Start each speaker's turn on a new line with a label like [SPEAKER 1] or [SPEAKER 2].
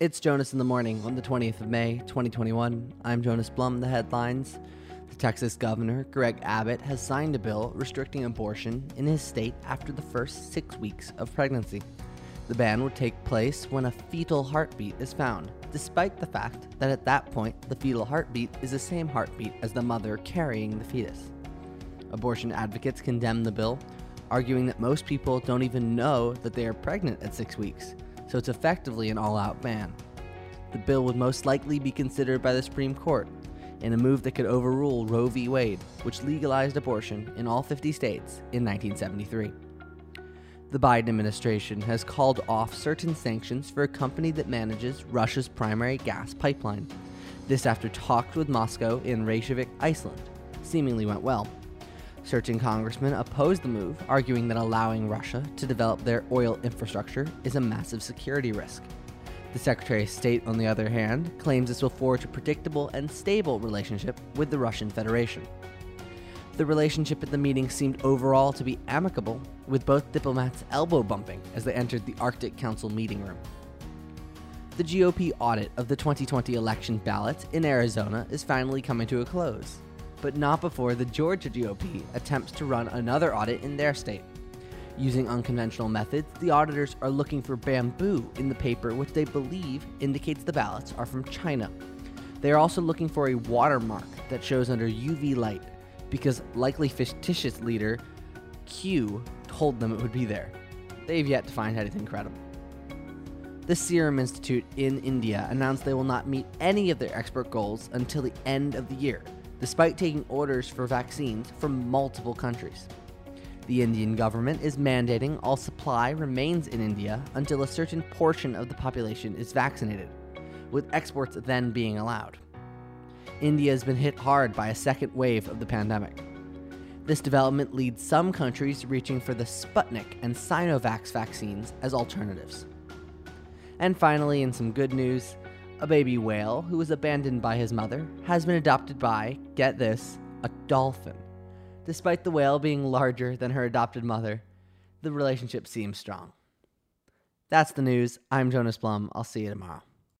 [SPEAKER 1] It's Jonas in the Morning on the 20th of May, 2021. I'm Jonas Blum. The headlines The Texas governor, Greg Abbott, has signed a bill restricting abortion in his state after the first six weeks of pregnancy. The ban would take place when a fetal heartbeat is found, despite the fact that at that point the fetal heartbeat is the same heartbeat as the mother carrying the fetus. Abortion advocates condemn the bill, arguing that most people don't even know that they are pregnant at six weeks so it's effectively an all out ban. The bill would most likely be considered by the Supreme Court in a move that could overrule Roe v. Wade, which legalized abortion in all 50 states in 1973. The Biden administration has called off certain sanctions for a company that manages Russia's primary gas pipeline. This after talks with Moscow in Reykjavik, Iceland, seemingly went well. Certain congressmen opposed the move, arguing that allowing Russia to develop their oil infrastructure is a massive security risk. The Secretary of State, on the other hand, claims this will forge a predictable and stable relationship with the Russian Federation. The relationship at the meeting seemed overall to be amicable, with both diplomats elbow bumping as they entered the Arctic Council meeting room. The GOP audit of the 2020 election ballots in Arizona is finally coming to a close but not before the Georgia GOP attempts to run another audit in their state. Using unconventional methods, the auditors are looking for bamboo in the paper, which they believe indicates the ballots are from China. They are also looking for a watermark that shows under UV light, because likely fictitious leader Q told them it would be there. They've yet to find anything credible. The Serum Institute in India announced they will not meet any of their export goals until the end of the year, despite taking orders for vaccines from multiple countries. The Indian government is mandating all supply remains in India until a certain portion of the population is vaccinated, with exports then being allowed. India has been hit hard by a second wave of the pandemic. This development leads some countries reaching for the Sputnik and Sinovac vaccines as alternatives. And finally, in some good news, a baby whale who was abandoned by his mother has been adopted by, get this, a dolphin. Despite the whale being larger than her adopted mother, the relationship seems strong. That's the news. I'm Jonas Blum. I'll see you tomorrow.